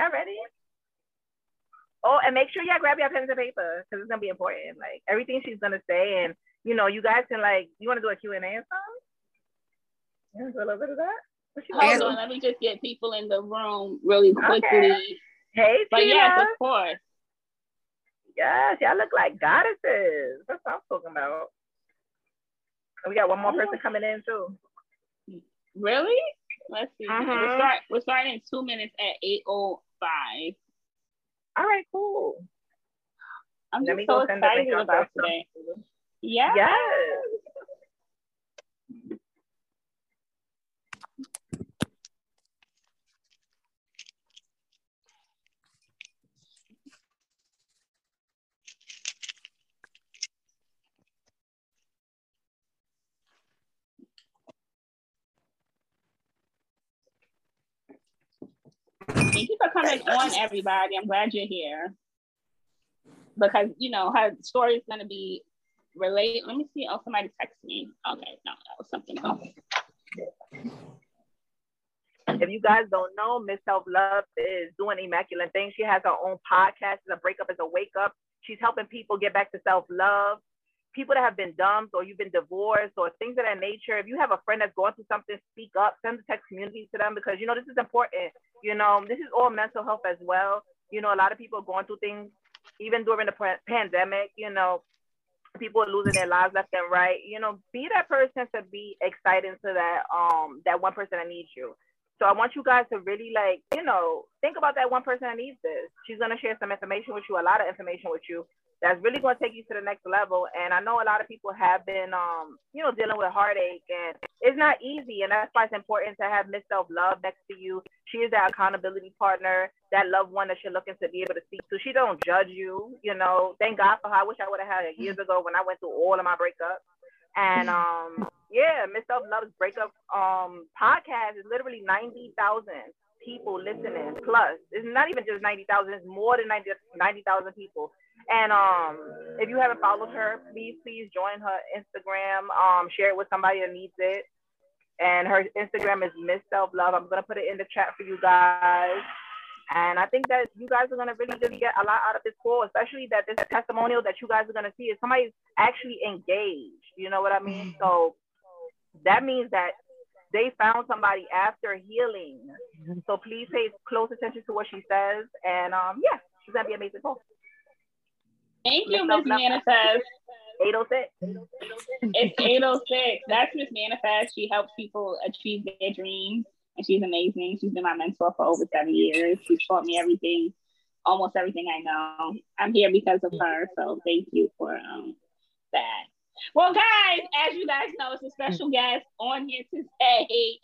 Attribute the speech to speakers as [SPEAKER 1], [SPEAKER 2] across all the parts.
[SPEAKER 1] Y'all ready? Oh, and make sure y'all grab your pens and paper because it's gonna be important. Like everything she's gonna say, and you know, you guys can like, you want to do a Q and A or something? You want to do a little bit of that?
[SPEAKER 2] Hold on, let me just get people in the room really quickly. Okay.
[SPEAKER 1] Hey,
[SPEAKER 2] but
[SPEAKER 1] Tina.
[SPEAKER 2] yes, of course.
[SPEAKER 1] Yes, y'all look like goddesses. That's what I'm talking about. We got one more person coming in too.
[SPEAKER 2] Really? Let's see. Mm-hmm. We're, start, we're starting in two minutes at 8.05.
[SPEAKER 1] All right, cool.
[SPEAKER 2] I'm Let just so excited about today. Yes. yes. Thank you for coming on, everybody. I'm glad you're here because you know her story is going to be related. Let me see. Oh, somebody text me. Okay, no, that was something else.
[SPEAKER 1] If you guys don't know, Miss Self Love is doing immaculate things. She has her own podcast. A breakup. It's a wake up. She's helping people get back to self love people that have been dumped or you've been divorced or things of that nature, if you have a friend that's going through something, speak up, send the text community to them because you know this is important. You know, this is all mental health as well. You know, a lot of people are going through things even during the pandemic, you know, people are losing their lives left and right. You know, be that person to be exciting to that um that one person that needs you. So I want you guys to really like, you know, think about that one person that needs this. She's gonna share some information with you, a lot of information with you that's really going to take you to the next level. And I know a lot of people have been, um, you know, dealing with heartache, and it's not easy. And that's why it's important to have Miss Self Love next to you. She is that accountability partner, that loved one that you're looking to be able to speak to. She don't judge you, you know. Thank God for her. I wish I would have had her years ago when I went through all of my breakups. And um, yeah, Miss Self Love's breakup um podcast is literally ninety thousand people listening. Plus, it's not even just ninety thousand; it's more than 90 90,000 people and um, if you haven't followed her, please, please join her Instagram. Um, share it with somebody that needs it. And her Instagram is Miss Self Love. I'm gonna put it in the chat for you guys. And I think that you guys are gonna really, really get a lot out of this call, especially that this testimonial that you guys are gonna see is somebody's actually engaged. You know what I mean? So that means that they found somebody after healing. So please pay close attention to what she says. And um, yeah, she's gonna be amazing call.
[SPEAKER 2] Thank you, Miss Manifest.
[SPEAKER 1] 806.
[SPEAKER 2] It's 806. That's Miss Manifest. She helps people achieve their dreams. And she's amazing. She's been my mentor for over seven years. She's taught me everything, almost everything I know. I'm here because of her. So thank you for um, that. Well, guys, as you guys know, it's a special guest on here today.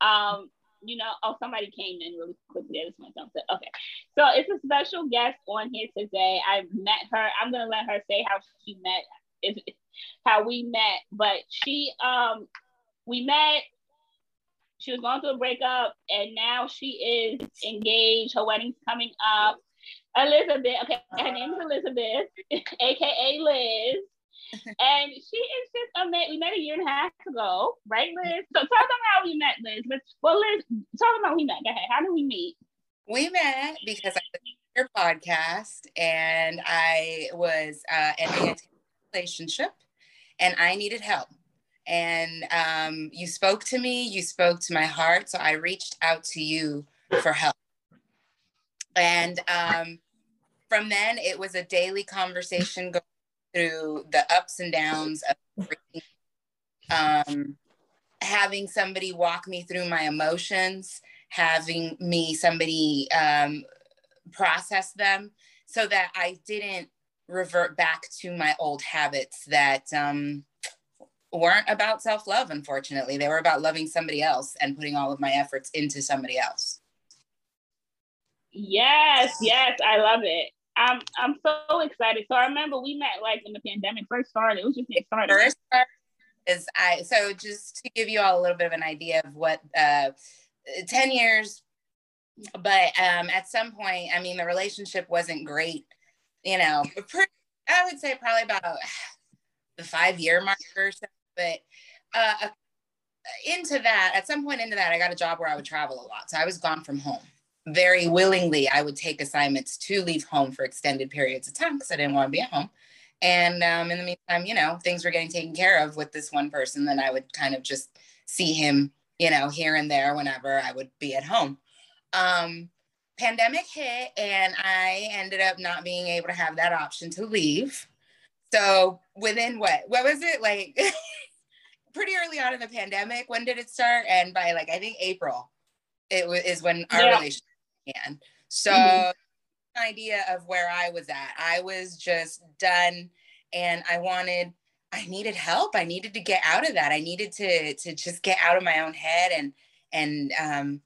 [SPEAKER 2] Um, you know, oh, somebody came in really quickly. I just want to okay. So it's a special guest on here today. I met her. I'm gonna let her say how she met, if, how we met. But she, um, we met. She was going through a breakup, and now she is engaged. Her wedding's coming up. Elizabeth, okay, her name is Elizabeth, aka Liz and she is just amazing. We met a year and a half ago, right, Liz? So tell them how we met, Liz. But well, Liz, tell them how we met. Go ahead. How did we meet?
[SPEAKER 3] We met because I was your podcast and I was uh, in a relationship and I needed help. And um, you spoke to me, you spoke to my heart. So I reached out to you for help. And um, from then, it was a daily conversation going through the ups and downs of um, having somebody walk me through my emotions, having me somebody um, process them so that I didn't revert back to my old habits that um, weren't about self love, unfortunately. They were about loving somebody else and putting all of my efforts into somebody else.
[SPEAKER 2] Yes, yes, I love it. I'm I'm so excited. So I remember we met like when the pandemic first started. It was just getting started. First
[SPEAKER 3] is I so just to give you all a little bit of an idea of what uh 10 years but um at some point I mean the relationship wasn't great, you know, pretty, I would say probably about the 5 year mark or so, but uh into that at some point into that I got a job where I would travel a lot. So I was gone from home very willingly I would take assignments to leave home for extended periods of time because I didn't want to be at home. And um, in the meantime, you know, things were getting taken care of with this one person. Then I would kind of just see him, you know, here and there whenever I would be at home. Um, pandemic hit, and I ended up not being able to have that option to leave. So within what? What was it like? pretty early on in the pandemic. When did it start? And by like I think April, it was is when our yeah. relationship began. So mm-hmm. idea of where I was at. I was just done and I wanted I needed help. I needed to get out of that. I needed to to just get out of my own head and and um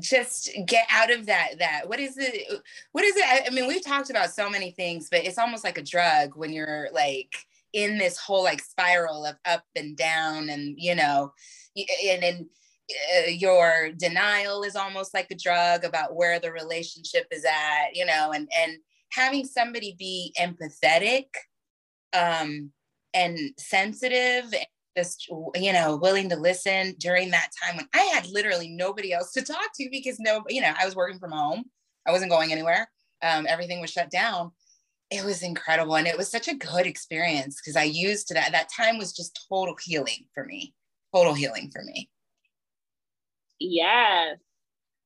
[SPEAKER 3] just get out of that that what is it what is it I mean we've talked about so many things but it's almost like a drug when you're like in this whole like spiral of up and down and you know and and uh, your denial is almost like a drug about where the relationship is at you know and and having somebody be empathetic um and sensitive and just you know willing to listen during that time when i had literally nobody else to talk to because no you know i was working from home. I wasn't going anywhere. Um, everything was shut down. It was incredible and it was such a good experience because i used to that that time was just total healing for me total healing for me
[SPEAKER 2] Yes.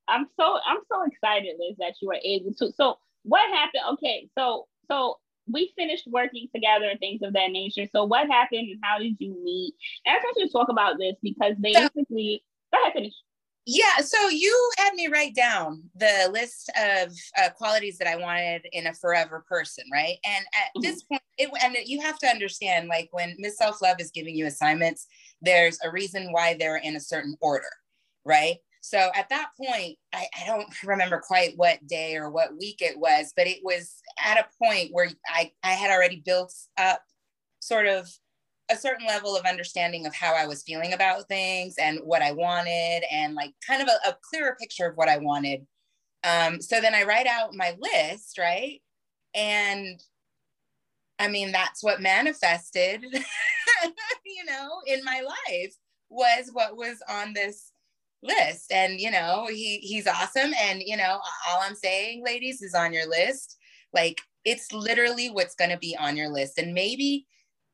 [SPEAKER 2] I'm so I'm so excited, Liz, that you were able to. So what happened? Okay, so so we finished working together and things of that nature. So what happened and how did you meet? And I want you to talk about this because they basically, go ahead, finish.
[SPEAKER 3] Yeah, so you had me write down the list of uh, qualities that I wanted in a forever person, right? And at mm-hmm. this point, it, and you have to understand, like when Miss Self Love is giving you assignments, there's a reason why they're in a certain order right? So at that point, I, I, don't remember quite what day or what week it was, but it was at a point where I, I had already built up sort of a certain level of understanding of how I was feeling about things and what I wanted, and like kind of a, a clearer picture of what I wanted. Um, so then I write out my list, right? And I mean, that's what manifested, you know, in my life was what was on this list and you know he he's awesome and you know all i'm saying ladies is on your list. Like it's literally what's going to be on your list and maybe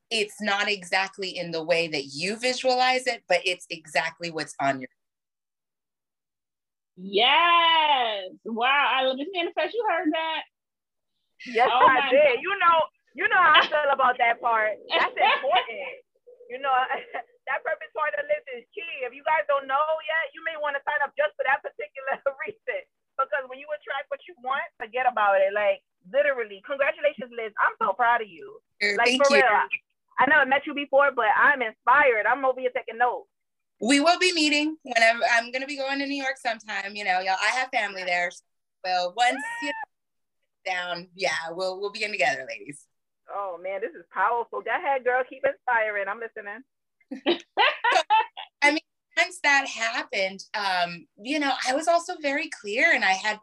[SPEAKER 3] it's not exactly in the way that you visualize it but it's exactly what's on your
[SPEAKER 2] yes. Wow i love this manifest. You heard that?
[SPEAKER 1] Yes oh i did. God. you know you know how i feel about that part. That's important. You know that of the list is key. If you guys don't know yet, you may want to sign up just for that particular reason. Because when you attract what you want, forget about it. Like literally, congratulations, Liz. I'm so proud of you. like
[SPEAKER 3] Thank for you. real.
[SPEAKER 1] I never met you before, but I'm inspired. I'm over here taking notes.
[SPEAKER 3] We will be meeting whenever I'm gonna be going to New York sometime. You know, y'all. I have family there. So, well, once you down, yeah, we'll we'll be in together, ladies.
[SPEAKER 1] Oh man, this is powerful. Go ahead, girl. Keep inspiring. I'm listening.
[SPEAKER 3] I mean, once that happened, um, you know, I was also very clear and I had,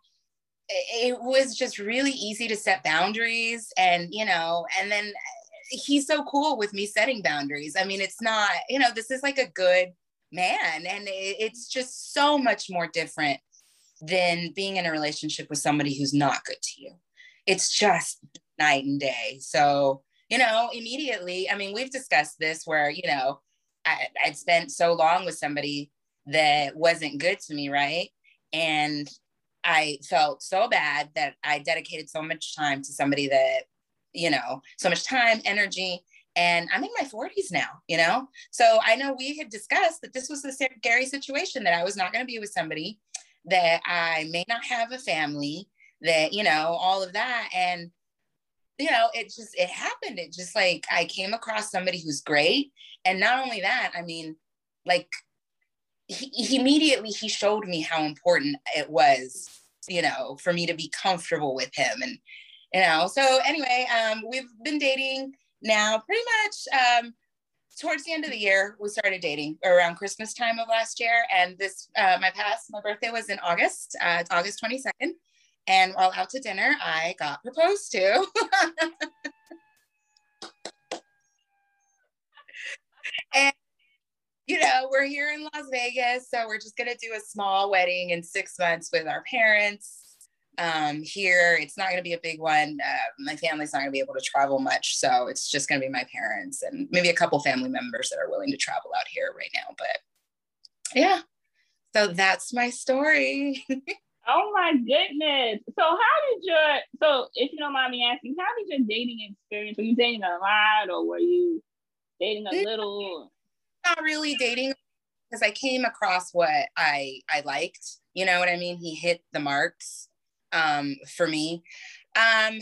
[SPEAKER 3] it was just really easy to set boundaries and, you know, and then he's so cool with me setting boundaries. I mean, it's not, you know, this is like a good man and it's just so much more different than being in a relationship with somebody who's not good to you. It's just night and day. So, you know, immediately, I mean, we've discussed this where, you know, I, I'd spent so long with somebody that wasn't good to me, right? And I felt so bad that I dedicated so much time to somebody that, you know, so much time, energy, and I'm in my 40s now, you know? So I know we had discussed that this was a scary situation that I was not going to be with somebody, that I may not have a family, that, you know, all of that. And, you know, it just, it happened. It just like I came across somebody who's great. And not only that i mean like he, he immediately he showed me how important it was you know for me to be comfortable with him. And you know so anyway um we've been dating now pretty much um towards the end of the year we started dating around christmas time of last year. And this uh, my past my birthday was in august uh, august 22nd and while out to dinner i got proposed to and you know, we're here in Las Vegas, so we're just gonna do a small wedding in six months with our parents. Um, here, it's not gonna be a big one. Uh, my family's not gonna be able to travel much, so it's just gonna be my parents and maybe a couple family members that are willing to travel out here right now. But yeah, so that's my story.
[SPEAKER 2] oh my goodness! So how did your so if you don't mind me asking, how did your dating experience? Were you dating a lot, or were you dating a little?
[SPEAKER 3] not really dating because I came across what I I liked. You know what I mean? He hit the marks um, for me. Um,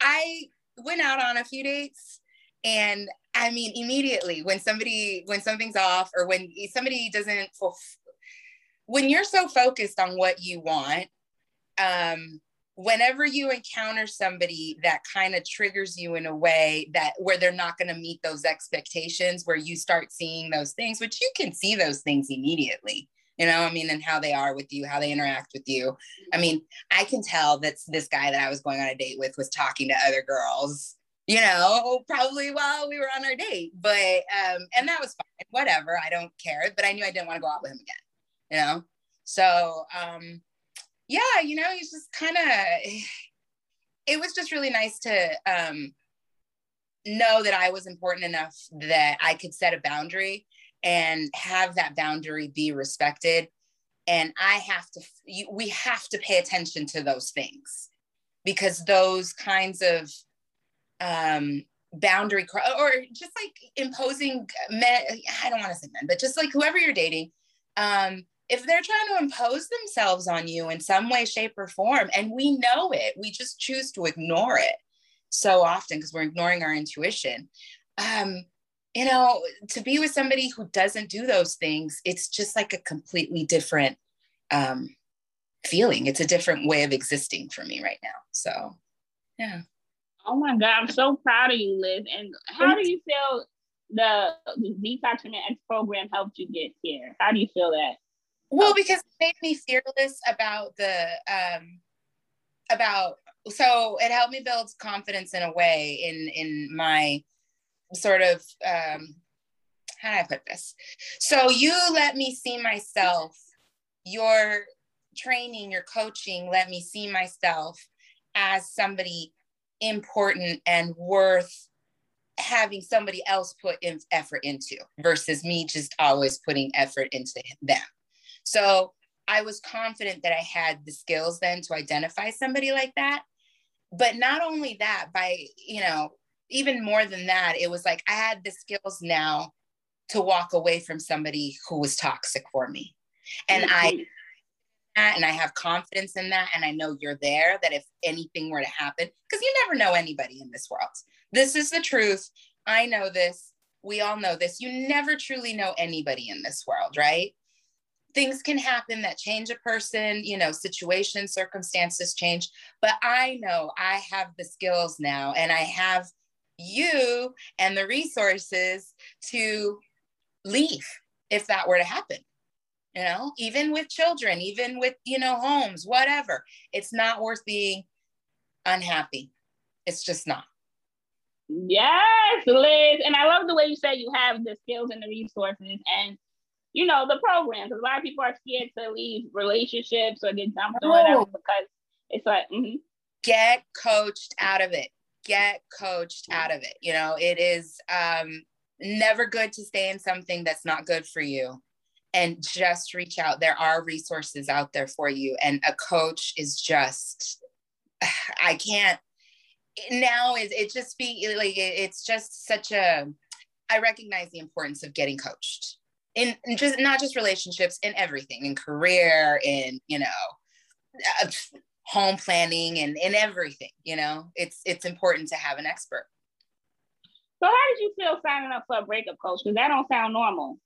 [SPEAKER 3] I went out on a few dates, and I mean, immediately when somebody when something's off or when somebody doesn't when you're so focused on what you want, um, whenever you encounter somebody that kind of triggers you in a way that where they're not going to meet those expectations where you start seeing those things which you can see those things immediately you know i mean and how they are with you how they interact with you. I mean i can tell that this guy that i was going on a date with was talking to other girls you know probably while we were on our date but um and that was fine whatever i don't care but i knew i didn't want to go out with him again you know so um yeah, you know, he's just kind of, it was just really nice to um, know that I was important enough that I could set a boundary and have that boundary be respected. And I have to, you, we have to pay attention to those things because those kinds of um, boundary or just like imposing men, I don't want to say men, but just like whoever you're dating, um, if they're trying to impose themselves on you in some way, shape, or form, and we know it, we just choose to ignore it so often because we're ignoring our intuition. Um, you know, to be with somebody who doesn't do those things, it's just like a completely different um, feeling. It's a different way of existing for me right now. So, yeah.
[SPEAKER 2] Oh my God, I'm so proud of you, Liz. And how do you feel the Detox from X program helped you get here? How do you feel that?
[SPEAKER 3] Well, because it made me fearless about the um about so it helped me build confidence in a way in in my sort of um how do I put this? So you let me see myself, your training, your coaching let me see myself as somebody important and worth having somebody else put in effort into versus me just always putting effort into them. So I was confident that I had the skills then to identify somebody like that. But not only that, by, you know, even more than that, it was like I had the skills now to walk away from somebody who was toxic for me. And mm-hmm. I and I have confidence in that. And I know you're there that if anything were to happen, because you never know anybody in this world. This is the truth. I know this. We all know this. You never truly know anybody in this world, right? Things can happen that change a person, you know, situations, circumstances change. But I know I have the skills now and I have you and the resources to leave if that were to happen. You know, even with children, even with, you know, homes, whatever. It's not worth being unhappy. It's just not.
[SPEAKER 2] Yes, Liz. And I love the way you say you have the skills and the resources. And you know, the program. Because a lot of people are scared to leave relationships or get dumped oh. or whatever because it's like, mm-hmm.
[SPEAKER 3] get coached out of it. Get coached out of it. You know, it is um, never good to stay in something that's not good for you. And just reach out. There are resources out there for you. And a coach is just, I can't, now is it just be like, it's just such a, I recognize the importance of getting coached in, in just not just relationships in everything in career in you know uh, home planning and in everything you know? It's it's important to have an expert.
[SPEAKER 2] So how did you feel signing up for a breakup coach? Because that don't sound normal.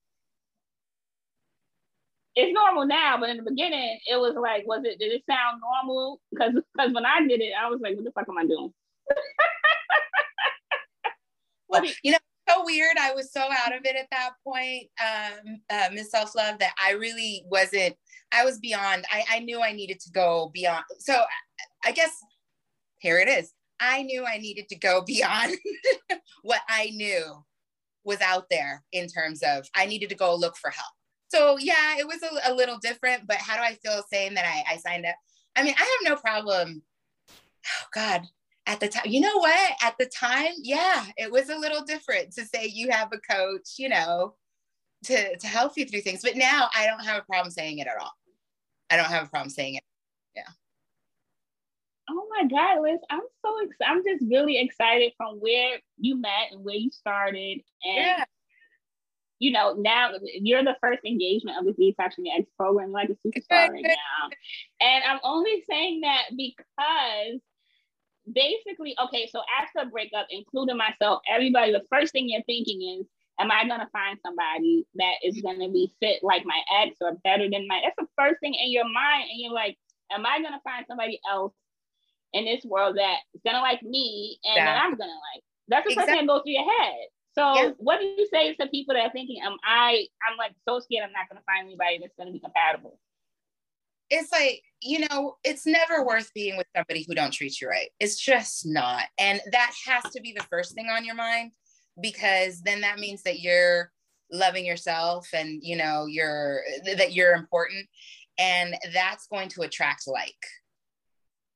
[SPEAKER 2] It's normal now but in the beginning it was like was it did it sound normal? Because because when i did it i was like what the fuck am i doing?
[SPEAKER 3] Well, you know so weird. I was so out of it at that point, um, uh, Miss Self Love, that I really wasn't. I was beyond. I, I knew I needed to go beyond. So I guess here it is. I knew I needed to go beyond what I knew was out there in terms of I needed to go look for help. So yeah, it was a, a little different, but how do I feel saying that I, I signed up? I mean, I have no problem. Oh God, at the time, you know what? At the time, yeah, it was a little different to say you have a coach, you know, to, to help you through things. But now I don't have a problem saying it at all. I don't have a problem saying it. Yeah.
[SPEAKER 2] Oh my God, Liz, I'm so excited. I'm just really excited from where you met and where you started. And, yeah. you know, now you're the first engagement of the Detoxing X program, like a superstar right now. And I'm only saying that because basically, okay, so after a breakup, including myself, everybody, the first thing you're thinking is, am I gonna find somebody that is gonna be fit like my ex or better than my? That's the first thing in your mind, and you're like, am I gonna find somebody else in this world that's gonna like me and that I'm gonna like? That's the exactly. first thing that goes through your head. So yeah. what do you say to people that are thinking, am I? I'm like so scared I'm not gonna find anybody that's gonna be compatible.
[SPEAKER 3] It's like you know, it's never worth being with somebody who don't treat you right. It's just not, and that has to be the first thing on your mind because then that means that you're loving yourself and you know you're that you're important and that's going to attract like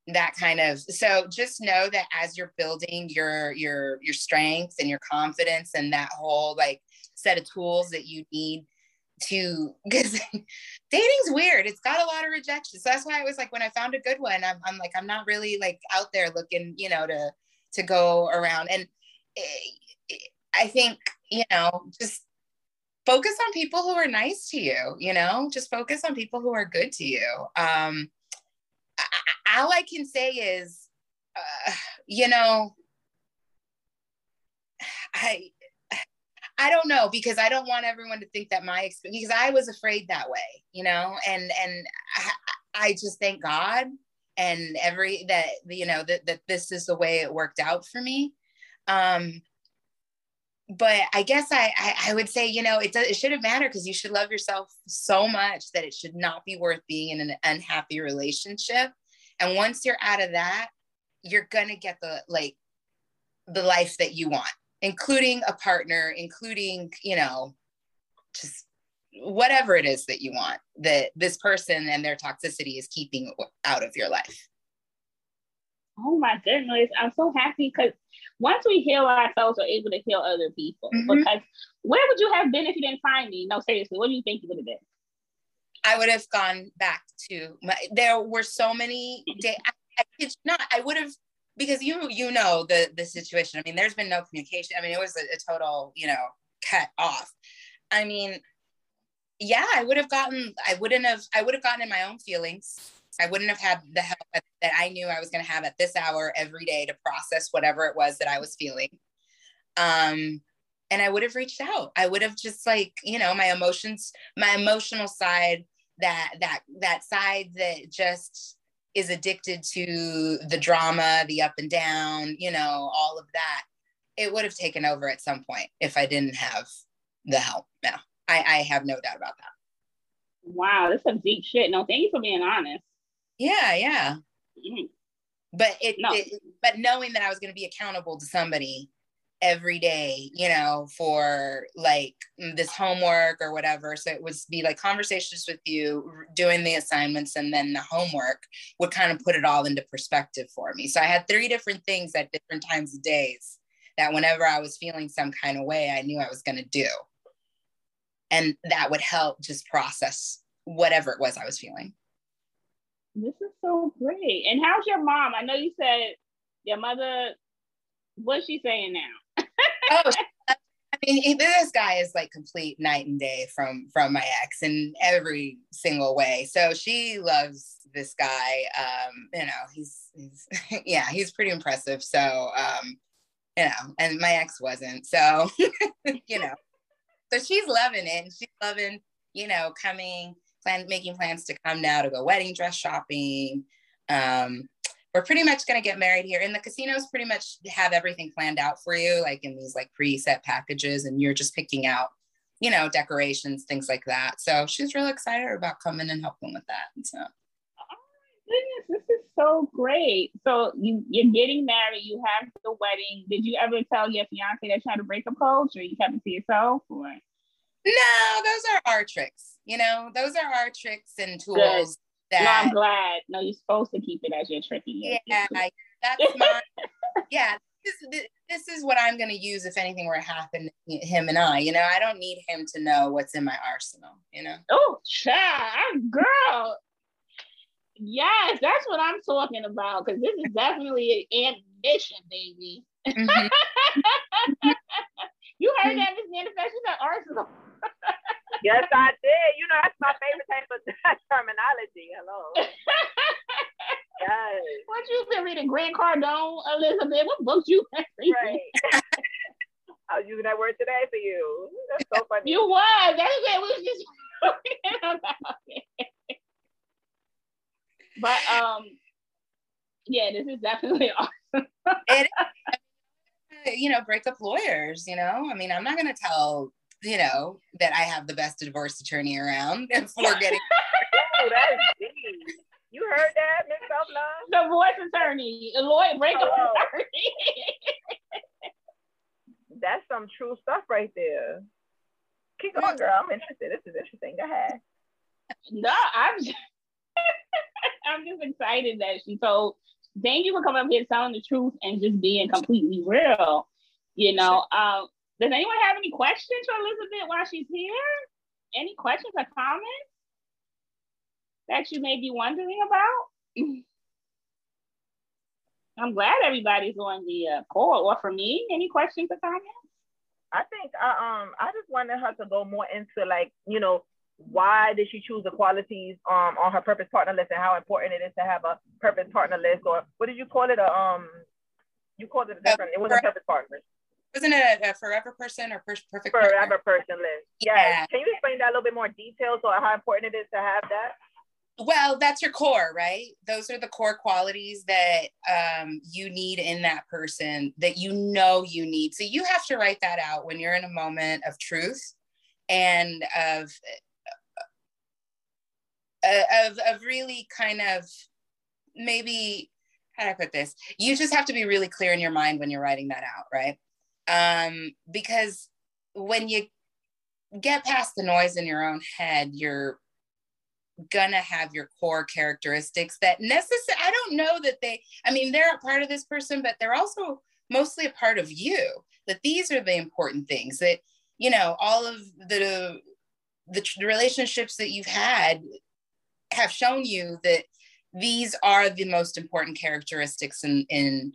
[SPEAKER 3] that kind of so just know that as you're building your your your strengths and your confidence and that whole like set of tools that you need to because dating's weird. It's got a lot of rejection. So that's why i was like when i found a good one i'm, I'm like i'm not really like out there looking you know to to go around. And I think, you know, just focus on people who are nice to you, you know, just focus on people who are good to you. Um, all I can say is, uh, you know, I, I don't know because I don't want everyone to think that my experience because I was afraid that way, you know, and and I, I just thank God and every that you know that that this is the way it worked out for me. Um, but I guess I, I, I would say you know it does, it shouldn't matter because you should love yourself so much that it should not be worth being in an unhappy relationship. And once you're out of that, you're gonna get the like the life that you want, including a partner, including you know just whatever it is that you want that this person and their toxicity is keeping out of your life.
[SPEAKER 2] Oh my goodness, I'm so happy because once we heal ourselves, we're able to heal other people. Mm-hmm. Because where would you have been if you didn't find me? No, seriously, what do you think you would have been?
[SPEAKER 3] I would have gone back to my, there were so many days. I, I not, I would have, because you, you know, the, the situation. I mean, there's been no communication. I mean, it was a, a total, you know, cut off. I mean, yeah, I would have gotten, I wouldn't have, I would have gotten in my own feelings. I wouldn't have had the help that I knew I was going to have at this hour every day to process whatever it was that I was feeling. Um, and I would have reached out. I would have just like, you know, my emotions, my emotional side, that that that side that just is addicted to the drama, the up and down, you know, all of that. It would have taken over at some point if I didn't have the help. Yeah, I, I have no doubt about that.
[SPEAKER 2] Wow, that's some deep shit. No, thank you for being honest.
[SPEAKER 3] Yeah, yeah. Mm-hmm. But it, no. it, but knowing that I was going to be accountable to somebody every day, you know, for like mm, this homework or whatever. So it would be like conversations with you, doing the assignments, and then the homework would kind of put it all into perspective for me. So I had three different things at different times of days that whenever I was feeling some kind of way, I knew I was going to do. And that would help just process whatever it was I was feeling.
[SPEAKER 2] This is so great. And how's your mom? I know you said your mother. What's she saying now? oh,
[SPEAKER 3] I mean, this guy is like complete night and day from from my ex in every single way. So she loves this guy. Um, you know, he's, he's yeah, he's pretty impressive. So um, you know, and my ex wasn't. So you know, so she's loving it, and she's loving you know coming plan making plans to come now to go wedding dress shopping. Um, we're pretty much going to get married here and the casinos pretty much have everything planned out for you like in these like preset packages and you're just picking out you know decorations things like that so she's really excited about coming and helping with that so
[SPEAKER 2] oh goodness, this is so great. So you you're getting married, you have the wedding. Did you ever tell your fiance that you had to break a breakup coach, or you kept it to yourself? Or
[SPEAKER 3] no, those are our tricks. You know, those are our tricks and tools.
[SPEAKER 2] Good.
[SPEAKER 3] That
[SPEAKER 2] no, I'm glad. No, you're supposed to keep it as your tricky.
[SPEAKER 3] Yeah, that's my yeah. This, this is what I'm going to use if anything were to happen to him and I. You know, I don't need him to know what's in my arsenal. You know.
[SPEAKER 2] Oh, child, girl. Yes, that's what I'm talking about because this is definitely an ambition, baby. Mm-hmm. you heard that, Miss Manifest? You arsenal.
[SPEAKER 1] Yes, I did. You know, that's my favorite type of terminology. Hello. yes.
[SPEAKER 2] What you been reading? Grant Cardone, Elizabeth? What books you been reading? Right.
[SPEAKER 1] I was using that word today for you. That's so funny.
[SPEAKER 2] You was. That's what we was just talking about. but um, yeah, this is definitely awesome. it,
[SPEAKER 3] you know, breakup lawyers. You know, I mean, I'm not gonna tell you know, that I have the best divorce attorney around before getting.
[SPEAKER 1] oh, that's deep. You heard that, Miss Self Love?
[SPEAKER 2] Divorce attorney, lawyer, breakup oh. attorney.
[SPEAKER 1] that's some true stuff right there. Keep going, girl. I'm interested. This is interesting. Go ahead.
[SPEAKER 2] No, I'm just, I'm just excited that she told. Thank you for coming up here telling the truth and just being completely real. You know, um, does anyone have any questions for Elizabeth while she's here? Any questions or comments that you may be wondering about? I'm glad everybody's on the uh, call. Or for me, any questions or comments?
[SPEAKER 1] I think I uh, um I just wanted her to go more into like you know why did she choose the qualities um on her purpose partner list and how important it is to have a purpose partner list or what did you call it a um you called it a different it wasn't purpose partners
[SPEAKER 3] wasn't it a, a forever person or perfect
[SPEAKER 1] forever partner? person list? Yes. Yeah. Can you explain that a little bit more detail so how important it is to have that?
[SPEAKER 3] Well, that's your core, right? Those are the core qualities that um, you need in that person that you know you need. So you have to write that out when you're in a moment of truth and of uh, of of really kind of maybe how do I put this? You just have to be really clear in your mind when you're writing that out, right? Um, because when you get past the noise in your own head, you're gonna have your core characteristics that necessary. I don't know that they. I mean, they're a part of this person, but they're also mostly a part of you. That these are the important things. That you know, all of the the, the relationships that you've had have shown you that these are the most important characteristics in in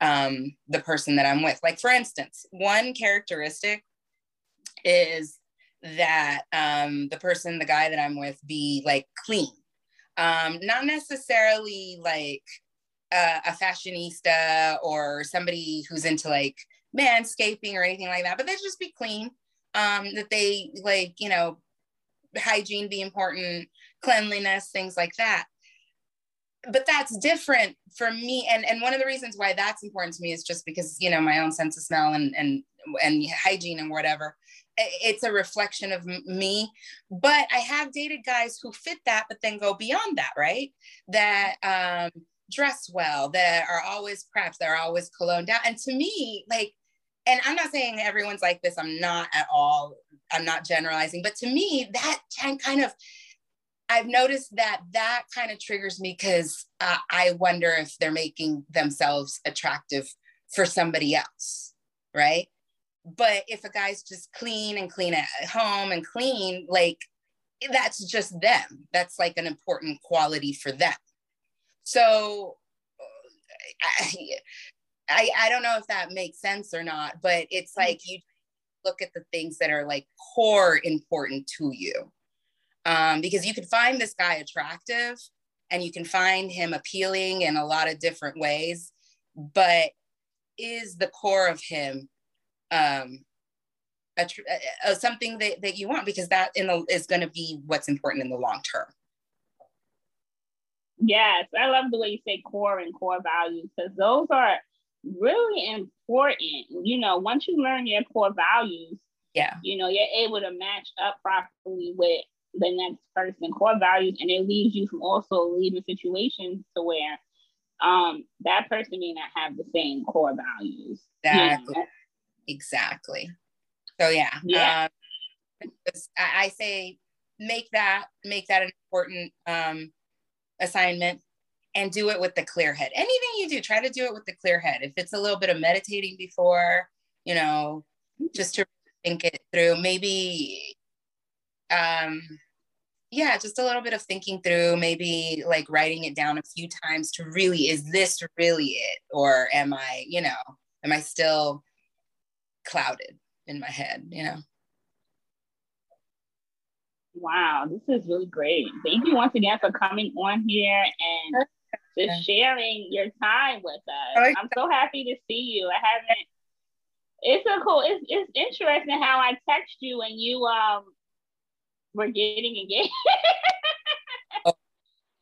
[SPEAKER 3] um, the person that I'm with. Like, for instance, one characteristic is that um, the person, the guy that I'm with, be like clean. Um, not necessarily like uh, a fashionista or somebody who's into like manscaping or anything like that, but they just be clean. Um, that they like, you know, hygiene be important, cleanliness, things like that but that's different for me and and one of the reasons why that's important to me is just because you know my own sense of smell and and and hygiene and whatever. It's a reflection of me but i have dated guys who fit that but then go beyond that right? That um dress well that are always prepped that are always cologne down. And to me like and i'm not saying everyone's like this i'm not at all i'm not generalizing but to me that kind of I've noticed that that kind of triggers me because uh, I wonder if they're making themselves attractive for somebody else, right? But if a guy's just clean and clean at home and clean, like that's just them. That's like an important quality for them. So I, I, I don't know if that makes sense or not, but it's mm-hmm. like you look at the things that are like core important to you um, because you can find this guy attractive and you can find him appealing in a lot of different ways but is the core of him um, a, a, something that, that you want because that in the, is going to be what's important in the long term.
[SPEAKER 2] Yes i love the way you say core and core values because those are really important. You know once you learn your core values
[SPEAKER 3] yeah.
[SPEAKER 2] you know you're able to match up properly with the next person core values and it leaves you from also leaving situations to where um that person may not have the same core values
[SPEAKER 3] exactly you know? exactly. So yeah
[SPEAKER 2] yeah.
[SPEAKER 3] um, I, I say make that make that an important um assignment and do it with the clear head. Anything you do try to do it with the clear head. If it's a little bit of meditating before you know just to think it through maybe um yeah just a little bit of thinking through maybe like writing it down a few times to really is this really it? Or am i you know am i still clouded in my head you know?
[SPEAKER 2] Wow this is really great. Thank you once again for coming on here and just sharing your time with us. I'm so happy to see you. I haven't it's so cool. It's, it's interesting how i text you and you um we're getting engaged.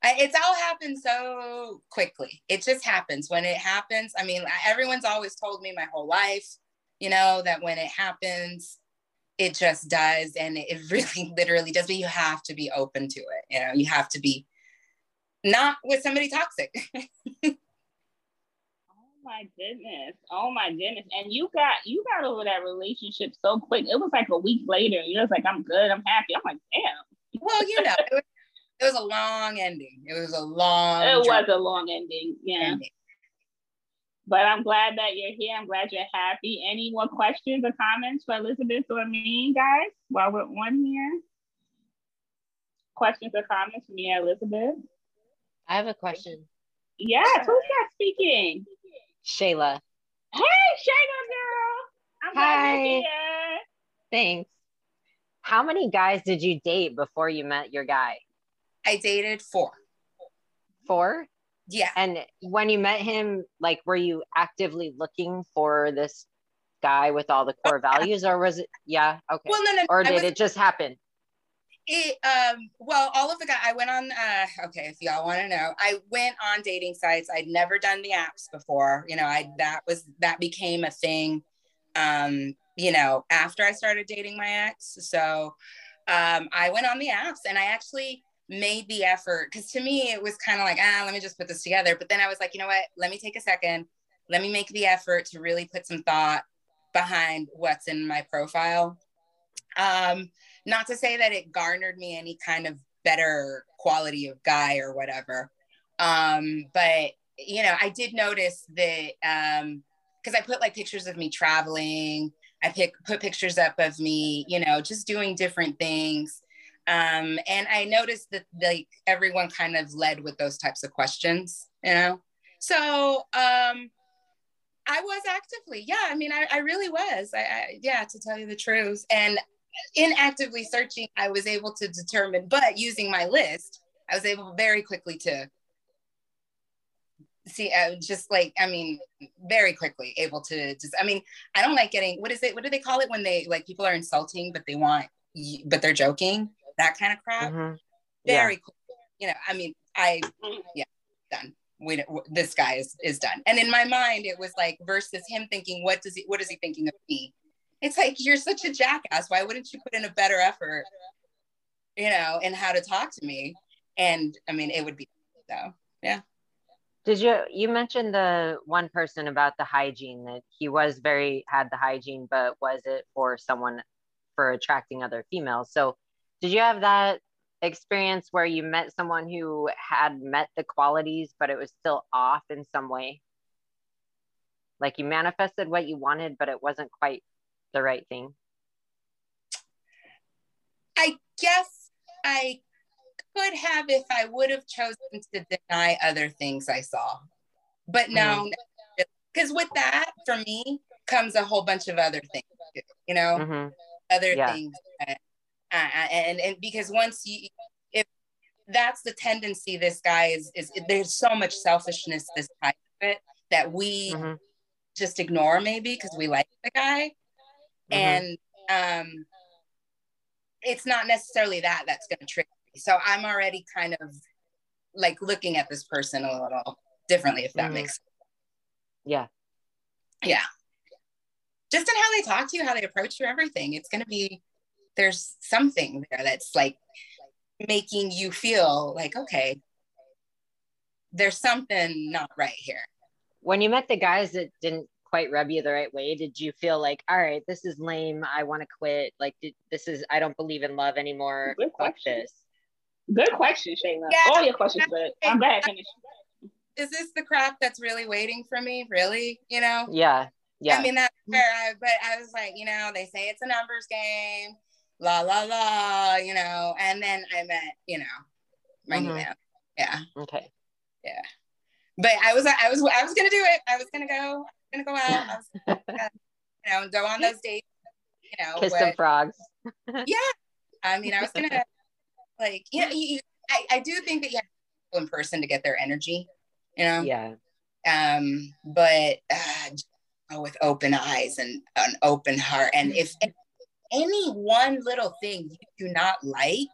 [SPEAKER 3] it's all happened so quickly. It just happens. When it happens, I mean, everyone's always told me my whole life, you know, that when it happens, it just does. And it really literally does. But you have to be open to it. You know, you have to be not with somebody toxic.
[SPEAKER 2] my goodness. Oh my goodness. And you got you got over that relationship so quick. It was like a week later. You're just like, I'm good, I'm happy. I'm like, damn.
[SPEAKER 3] Well, you know, it was, it was a long ending. It was a long
[SPEAKER 2] It was a long ending. Yeah. Ending. But I'm glad that you're here. I'm glad you're happy. Any more questions or comments for Elizabeth or me, guys, while we're on here? Questions or comments for me, Elizabeth?
[SPEAKER 4] I have a question.
[SPEAKER 2] Yes, who's that speaking?
[SPEAKER 4] Shayla.
[SPEAKER 2] Hey, Shayla girl. I'm Hi.
[SPEAKER 4] Thanks. How many guys did you date before you met your guy?
[SPEAKER 3] I dated four.
[SPEAKER 4] Four?
[SPEAKER 3] Yeah.
[SPEAKER 4] And when you met him, like, were you actively looking for this guy with all the core oh, values, or was it? Yeah. Okay. Well, no, no. Or did was, it just happen?
[SPEAKER 3] It um well all of the guys I went on uh okay if y'all want to know I went on dating sites. I'd never done the apps before you know I that was that became a thing um you know after I started dating my ex. So um I went on the apps and I actually made the effort because to me it was kind of like ah let me just put this together. But then I was like you know what? Let me take a second. Let me make the effort to really put some thought behind what's in my profile. Um not to say that it garnered me any kind of better quality of guy or whatever. Um, but you know, I did notice that um because I put like pictures of me traveling, I pick put pictures up of me, you know, just doing different things. Um, and I noticed that like everyone kind of led with those types of questions, you know. So um I was actively, yeah. I mean, I, I really was. I, I, yeah, to tell you the truth. And in actively searching, I was able to determine, but using my list, I was able very quickly to see, uh, just like, I mean, very quickly able to just, I mean, I don't like getting, what is it? What do they call it when they, like, people are insulting, but they want, but they're joking? That kind of crap. Mm-hmm. Very yeah. cool. You know, I mean, I, yeah, done. We, this guy is, is done. And in my mind, it was like versus him thinking, what does he, what is he thinking of me? It's like you're such a jackass. Why wouldn't you put in a better effort you know in how to talk to me? And i mean it would be though. yeah.
[SPEAKER 4] Did you you mentioned the one person about the hygiene that he was very had the hygiene but was it for someone for attracting other females? So did you have that experience where you met someone who had met the qualities but it was still off in some way? Like you manifested what you wanted but it wasn't quite the right thing?
[SPEAKER 3] I guess I could have if I would have chosen to deny other things I saw. But no, because mm-hmm. with that, for me, comes a whole bunch of other things, you know, mm-hmm. other yeah. things. That, uh, and, and because once you, if that's the tendency, this guy is, is there's so much selfishness, this type of it, that we mm-hmm. just ignore maybe because we like the guy. Mm-hmm. And um, it's not necessarily that that's going to trick me. So I'm already kind of like looking at this person a little differently, if that mm-hmm. makes sense.
[SPEAKER 4] Yeah.
[SPEAKER 3] Yeah. Just in how they talk to you, how they approach you, everything. It's going to be, there's something there that's like, making you feel like, okay, there's something not right here.
[SPEAKER 4] When you met the guys that didn't quite rub you the right way, did you feel like, all right, this is lame. I want to quit. Like, did, this is, I don't believe in love anymore.
[SPEAKER 2] Good
[SPEAKER 4] Fuck
[SPEAKER 2] question.
[SPEAKER 4] this.
[SPEAKER 2] Good question, Shayla.
[SPEAKER 3] Yeah.
[SPEAKER 2] All your questions good. I'm glad I finished.
[SPEAKER 3] Is this the crap that's really waiting for me? Really? You know?
[SPEAKER 4] Yeah. Yeah.
[SPEAKER 3] I mean, that's fair. I, but I was like, you know, they say it's a numbers game, la, la, la, you know, and then I met, you know, my new
[SPEAKER 4] Mhm.
[SPEAKER 3] man. Yeah.
[SPEAKER 4] okay.
[SPEAKER 3] Yeah but I was, I was, I was going to do it. I was going to go, to go out, gonna, you know, go on those dates, you know,
[SPEAKER 4] Kiss
[SPEAKER 3] with-
[SPEAKER 4] some frogs.
[SPEAKER 3] Yeah, I mean, I was gonna like, know, you, you- I, I do think that you have to go in person to get their energy, you know.
[SPEAKER 4] Yeah.
[SPEAKER 3] Um, but uh, with open eyes and an open heart, and if any one little thing you do not like,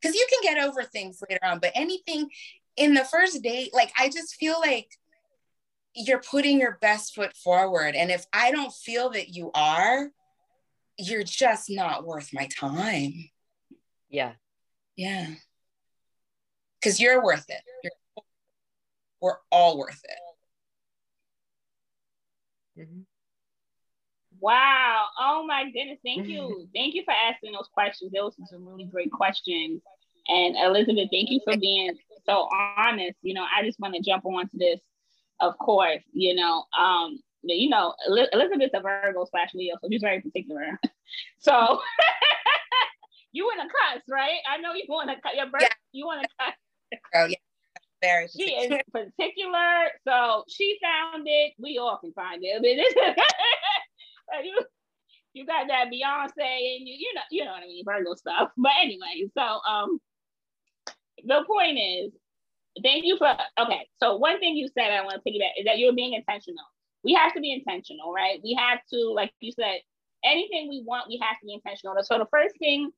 [SPEAKER 3] because you can get over things later on, but anything in the first date, like I just feel like you're putting your best foot forward, and if I don't feel that you are, you're just not worth my time.
[SPEAKER 4] Yeah.
[SPEAKER 3] Yeah. Because you're worth it. You're, we're all worth it.
[SPEAKER 4] Mhm.
[SPEAKER 2] Wow. Oh my goodness. Thank you. Thank you for asking those questions. Those were some really great questions. And Elizabeth, thank you for being so honest. You know, I just want to jump onto this, of course, you know. Um, you know, Eli- Elizabeth's a Virgo slash Leo, so she's very particular. so you want to cuss, right? I know you want to cut your birth.
[SPEAKER 3] Yeah.
[SPEAKER 2] You want to cut.
[SPEAKER 3] Oh, yeah. Very.
[SPEAKER 2] She is particular, so she found it. We all can find it. It's- but you, you got that Beyonce and you, you know, you know what I mean, Virgo stuff. But anyway, so um, the point is, thank you for okay. So one thing you said I want to piggyback is that you're being intentional. We have to be intentional, right? We have to, like you said, anything we want, we have to be intentional. So the first thing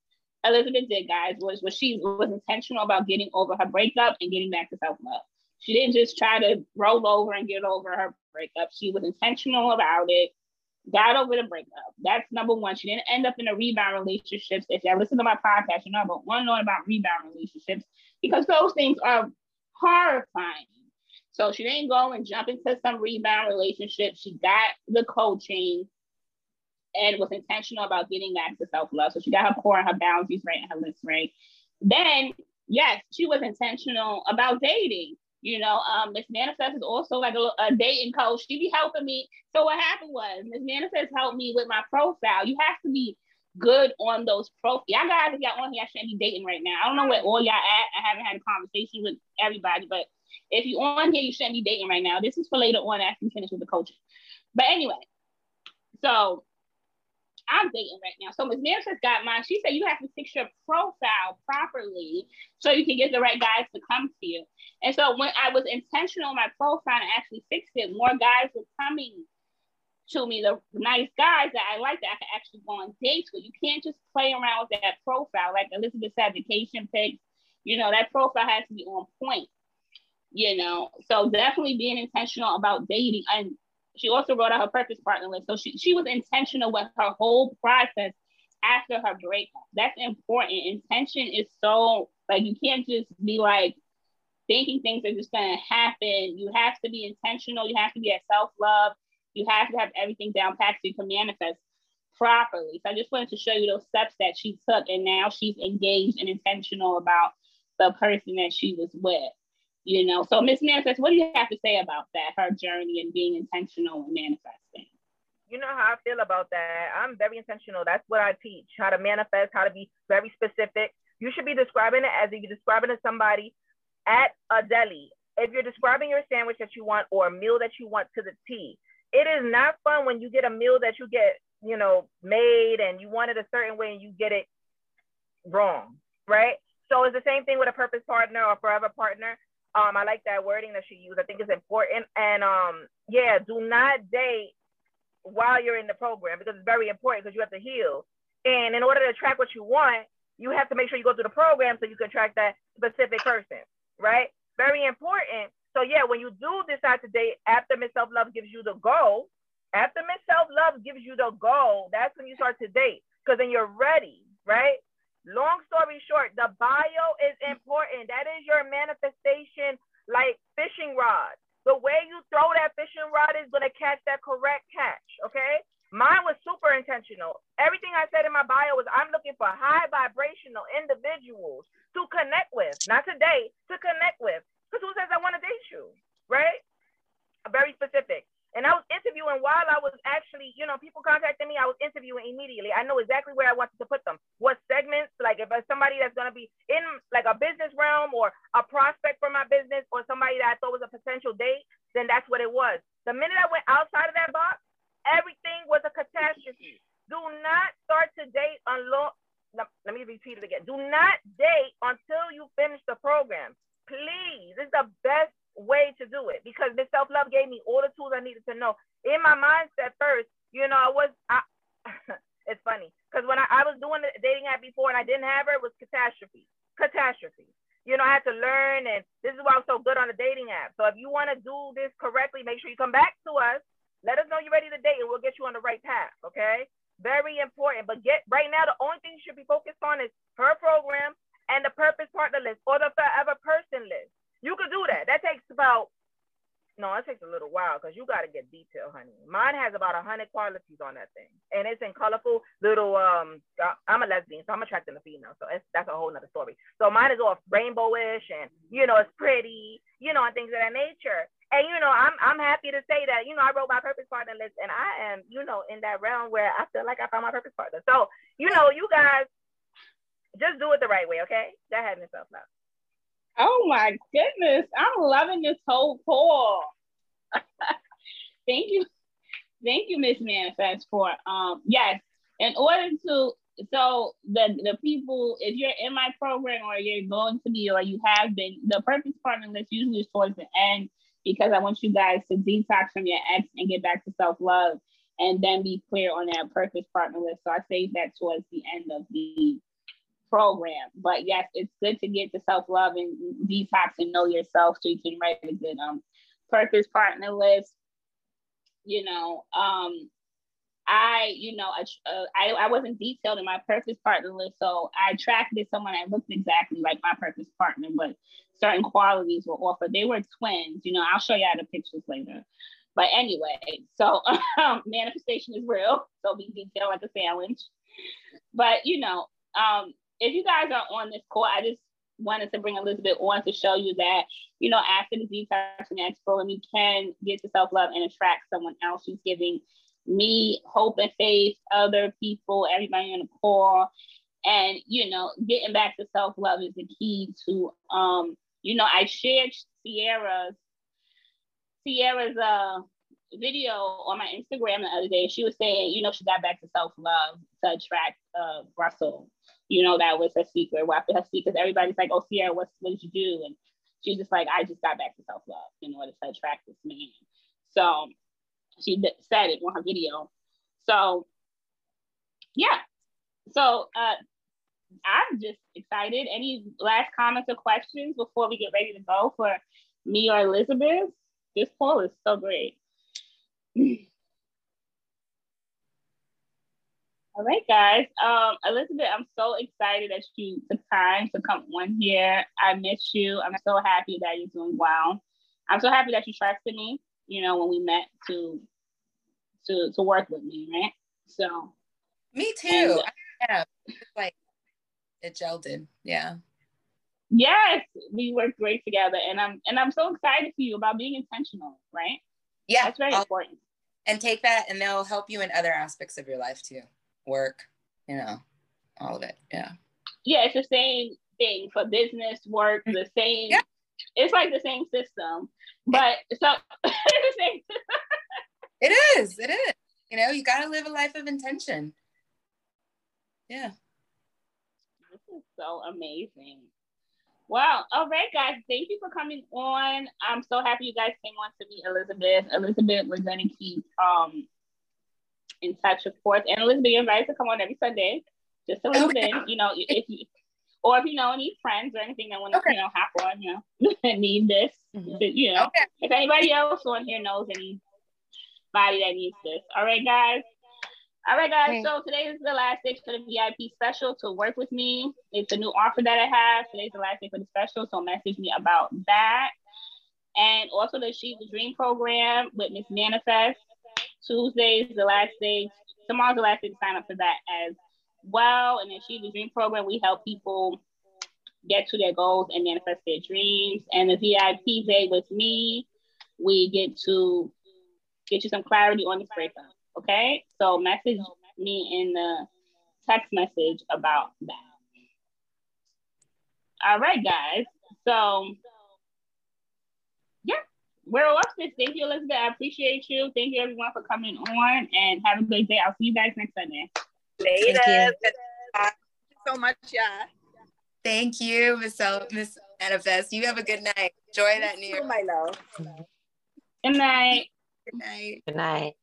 [SPEAKER 2] Elizabeth did, guys, was was she was intentional about getting over her breakup and getting back to self love. She didn't just try to roll over and get over her breakup. She was intentional about it. Got over the breakup. That's number one. She didn't end up in a rebound relationships. If you listen to my podcast, you know about one know about rebound relationships because those things are horrifying. So she didn't go and jump into some rebound relationship. She got the coaching and was intentional about getting back to self love. So she got her core and her boundaries right and her list right. Then, yes, she was intentional about dating. You know, um, Miss Manifest is also like a, a dating coach. She be helping me. So what happened was Miss Manifest helped me with my profile. You have to be good on those profiles. Y'all guys, if y'all on here, I shouldn't be dating right now. I don't know where all y'all at. I haven't had a conversation with everybody, but if you on here, you shouldn't be dating right now. This is for later on after you finish with the coaching. But anyway, so I'm dating right now. So Ms. Manifest got mine. She said you have to fix your profile properly so you can get the right guys to come to you. And so when I was intentional on my profile and actually fixed it, more guys were coming to me, the nice guys that I like that I can actually go on dates with. You can't just play around with that profile. Like Elizabeth said, vacation pics, you know, that profile has to be on point. You know, so definitely being intentional about dating. And she also wrote out her purpose partner list. So she, she was intentional with her whole process after her breakup. That's important. Intention is so like you can't just be like thinking things are just gonna happen. You have to be intentional, you have to be at self-love, you have to have everything down pat so you can manifest properly. So I just wanted to show you those steps that she took and now she's engaged and intentional about the person that she was with you know. So Miss Manifest, what do you have to say about that, her journey and being intentional and manifesting?
[SPEAKER 1] you know how I feel about that. I'm very intentional. That's what I teach how to manifest, how to be very specific. You should be describing it as if you're describing to somebody at a deli. If you're describing your sandwich that you want or a meal that you want to the T, it is not fun when you get a meal that you get, you know, made and you want it a certain way and you get it wrong, right? So it's the same thing with a purpose partner or forever partner. Um, I like that wording that she used. I think it's important. And um, yeah, do not date while you're in the program because it's very important because you have to heal. And in order to attract what you want, you have to make sure you go through the program so you can attract that specific person, right? Very important. So yeah, when you do decide to date after Miss Self Love gives you the go, after Self Love gives you the go, that's when you start to date because then you're ready, right? Long story short, the bio is important. That is your manifestation, like fishing rod. The way you throw that fishing rod is gonna catch that correct catch. Okay. Mine was super intentional. Everything I said in my bio was I'm looking for high vibrational individuals to connect with, not to date, to connect with. Because who says I want to date you, right? Very specific. And I was interviewing while I was actually, you know, people contacted me. I was interviewing immediately. I know exactly where I wanted to put them. What segments? Like if it's somebody that's gonna be in like a business realm or a prospect for my business or somebody that I thought was a potential date, then that's what it was. The minute I went outside of that box, everything was a catastrophe. Do not start to date unless, let me repeat it again. Do not date until you finish the program. Please, It's the best way to do it because this self love gave me all the tools I needed to know. In my mindset first, you know, I was, I, it's funny because when I, I was doing the dating app before and I didn't have her, it was catastrophe. Catastrophe. You know, I had to learn, and this is why I'm so good on the dating app. So if you want to do this correctly, make sure you come back to us let us know you're ready to date and we'll get you on the right path. Okay. Very important. But get right now, the only thing you should be focused on is her program and the purpose partner list or the forever person list. You could do that. That takes about no, it takes a little while because you got to get detail, honey. Mine has about a hundred qualities on that thing, and it's in colorful little. Um, I'm a lesbian, so I'm attracting the female, so that's a whole nother story. So mine is all rainbowish, and you know, it's pretty, you know, and things of that nature. And you know, I'm I'm happy to say that you know I wrote my purpose partner list, and I am you know in that realm where I feel like I found my purpose partner. So you know, you guys just do it the right way, okay? That had yourself love.
[SPEAKER 2] Oh my goodness, I'm loving this whole call. Thank you, thank you, Miss Manifest for um yes. In order to so the the people, if you're in my program or you're going to be or you have been, the purpose partner list usually is towards the end because I want you guys to detox from your ex and get back to self love and then be clear on that purpose partner list. So I save that towards the end of the program. But yes, it's good to get to self love and detox and know yourself so you can write a good um purpose partner list. You know, um, I, you know, uh, I, I wasn't detailed in my purpose partner list, so I attracted someone that looked exactly like my purpose partner, but certain qualities were offered. They were twins. You know, I'll show you the pictures later. But anyway, so um, manifestation is real. So be detailed like a sandwich. But you know, um, if you guys are on this call, I just wanted to bring Elizabeth on to show you that, you know, after the detox and expo, and you can get to self-love and attract someone else who's giving me hope and faith, other people, everybody on the call. And you know, getting back to self-love is the key to um you know, I shared Sierra's Sierra's uh video on my Instagram the other day. She was saying, you know, she got back to self-love to attract uh Russell. You know, that was her secret. Well, after her secret, everybody's like, oh Sierra, what's what did you do? And she's just like, I just got back to self-love in order to attract this man. So she said it on her video. So yeah. So uh I'm just excited. Any last comments or questions before we get ready to go for me or Elizabeth? This poll is so great. All right, guys. Um, Elizabeth, I'm so excited that you took time to come on here. I miss you. I'm so happy that you're doing well. I'm so happy that you trusted me, you know, when we met to to to work with me, right? So
[SPEAKER 3] me too. And, yeah. Like it gelled in. Yeah.
[SPEAKER 2] Yes, we work great together, and I'm and I'm so excited for you about being intentional, right?
[SPEAKER 3] Yeah,
[SPEAKER 2] that's very I'll, important.
[SPEAKER 3] And take that, and they'll help you in other aspects of your life too, work, you know, all of it. Yeah.
[SPEAKER 2] Yeah, it's the same thing for business, work, the same. Yeah. It's like the same system, but so
[SPEAKER 3] it is. It is. You know, you got to live a life of intention. Yeah This is
[SPEAKER 2] so amazing. Wow. All right, guys. Thank you for coming on. I'm so happy you guys came on to meet Elizabeth. Elizabeth, we're going to keep um, in touch, of course. And Elizabeth, you're invited to come on every Sunday just to listen. Okay. You know, if you or if you know any friends or anything that want to, okay. you know, hop on, you know, need this, mm-hmm. you know, okay. if anybody else on here knows anybody that needs this. All right, guys. All right, guys. So today is the last day for the VIP special to work with me. It's a new offer that I have. Today's the last day for the special, so message me about that. And also the Achieve the Dream program with Miss Manifest. Tuesday is the last day. Tomorrow's the last day to sign up for that as well. And then Achieve the Dream program, we help people get to their goals and manifest their dreams. And the VIP day with me, we get to get you some clarity on this breakup. Okay, so message me in the text message about that. All right, guys. So, yeah, we're off this. Thank you, Elizabeth. I appreciate you. Thank you, everyone, for coming on and have a great day. I'll see you guys next Sunday.
[SPEAKER 1] Later. Thank you,
[SPEAKER 5] Thank you so much, yeah.
[SPEAKER 3] Thank you, Miss Miss Manifest. You have a good night. Enjoy that new
[SPEAKER 5] year. my love.
[SPEAKER 2] Good night.
[SPEAKER 3] Good night.
[SPEAKER 4] Good night.